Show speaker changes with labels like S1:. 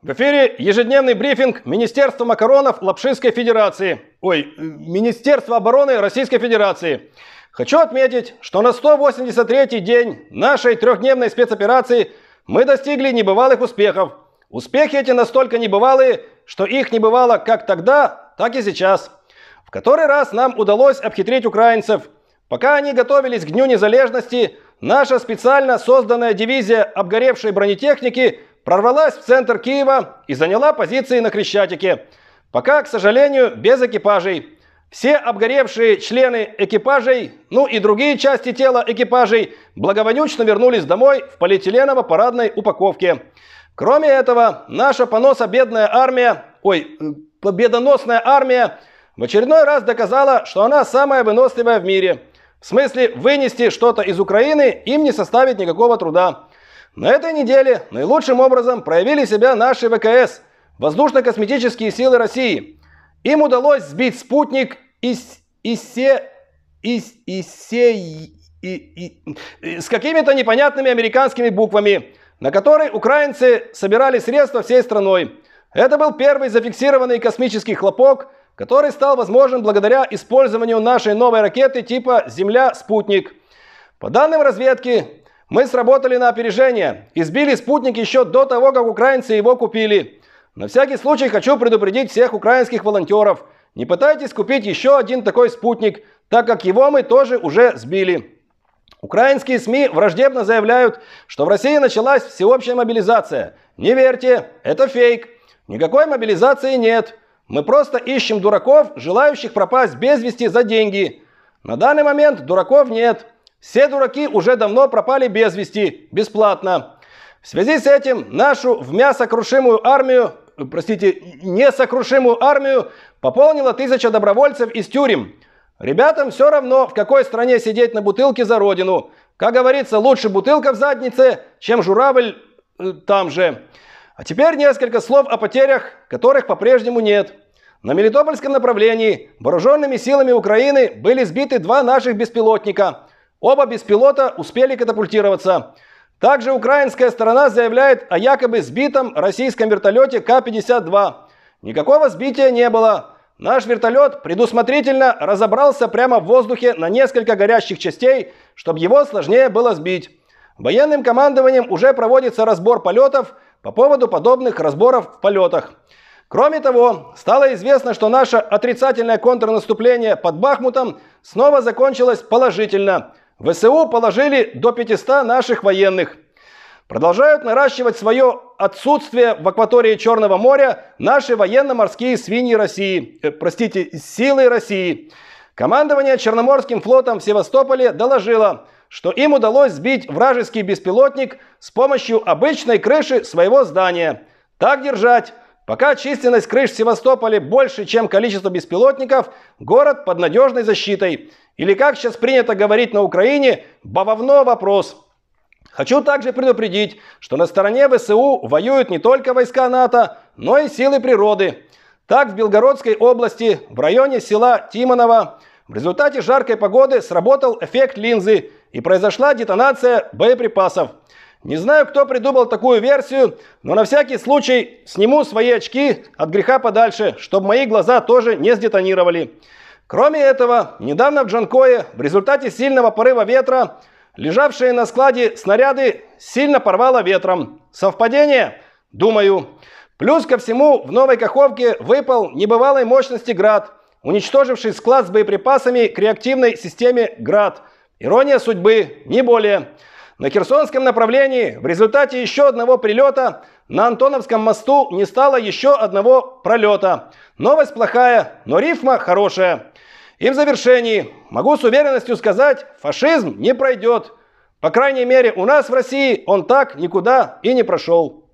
S1: В эфире ежедневный брифинг Министерства макаронов Лапшинской Федерации. Ой, Министерства обороны Российской Федерации. Хочу отметить, что на 183-й день нашей трехдневной спецоперации мы достигли небывалых успехов. Успехи эти настолько небывалые, что их не бывало как тогда, так и сейчас. В который раз нам удалось обхитрить украинцев. Пока они готовились к Дню Незалежности, наша специально созданная дивизия обгоревшей бронетехники – прорвалась в центр Киева и заняла позиции на Крещатике. Пока, к сожалению, без экипажей. Все обгоревшие члены экипажей, ну и другие части тела экипажей, благовонючно вернулись домой в полиэтиленово-парадной упаковке. Кроме этого, наша понособедная армия, ой, победоносная армия, в очередной раз доказала, что она самая выносливая в мире. В смысле, вынести что-то из Украины им не составит никакого труда. На этой неделе наилучшим образом проявили себя наши ВКС, воздушно-космические силы России. Им удалось сбить спутник из Исе... Из... Исе... И, и, и, с какими-то непонятными американскими буквами, на которой украинцы собирали средства всей страной. Это был первый зафиксированный космический хлопок, который стал возможен благодаря использованию нашей новой ракеты типа «Земля-спутник». По данным разведки, мы сработали на опережение и сбили спутник еще до того, как украинцы его купили. На всякий случай хочу предупредить всех украинских волонтеров. Не пытайтесь купить еще один такой спутник, так как его мы тоже уже сбили. Украинские СМИ враждебно заявляют, что в России началась всеобщая мобилизация. Не верьте, это фейк. Никакой мобилизации нет. Мы просто ищем дураков, желающих пропасть без вести за деньги. На данный момент дураков нет. Все дураки уже давно пропали без вести, бесплатно. В связи с этим нашу в мясокрушимую армию, простите, несокрушимую армию пополнила тысяча добровольцев из тюрем. Ребятам все равно, в какой стране сидеть на бутылке за родину. Как говорится, лучше бутылка в заднице, чем журавль э, там же. А теперь несколько слов о потерях, которых по-прежнему нет. На Мелитопольском направлении вооруженными силами Украины были сбиты два наших беспилотника – Оба беспилота успели катапультироваться. Также украинская сторона заявляет о якобы сбитом российском вертолете К-52. Никакого сбития не было. Наш вертолет предусмотрительно разобрался прямо в воздухе на несколько горящих частей, чтобы его сложнее было сбить. Военным командованием уже проводится разбор полетов по поводу подобных разборов в полетах. Кроме того, стало известно, что наше отрицательное контрнаступление под Бахмутом снова закончилось положительно – ВСУ положили до 500 наших военных. Продолжают наращивать свое отсутствие в акватории Черного моря наши военно-морские свиньи России, э, простите, силы России. Командование Черноморским флотом в Севастополе доложило, что им удалось сбить вражеский беспилотник с помощью обычной крыши своего здания. Так держать. Пока численность крыш в Севастополе больше, чем количество беспилотников, город под надежной защитой. Или как сейчас принято говорить на Украине, бавовно вопрос. Хочу также предупредить, что на стороне ВСУ воюют не только войска НАТО, но и силы природы. Так в Белгородской области, в районе села Тимоново, в результате жаркой погоды сработал эффект линзы и произошла детонация боеприпасов. Не знаю, кто придумал такую версию, но на всякий случай сниму свои очки от греха подальше, чтобы мои глаза тоже не сдетонировали. Кроме этого, недавно в Джанкое в результате сильного порыва ветра лежавшие на складе снаряды сильно порвало ветром. Совпадение? Думаю. Плюс ко всему в Новой Каховке выпал небывалой мощности град, уничтоживший склад с боеприпасами к реактивной системе «Град». Ирония судьбы, не более. На Херсонском направлении в результате еще одного прилета на Антоновском мосту не стало еще одного пролета. Новость плохая, но рифма хорошая. И в завершении могу с уверенностью сказать, фашизм не пройдет. По крайней мере, у нас в России он так никуда и не прошел.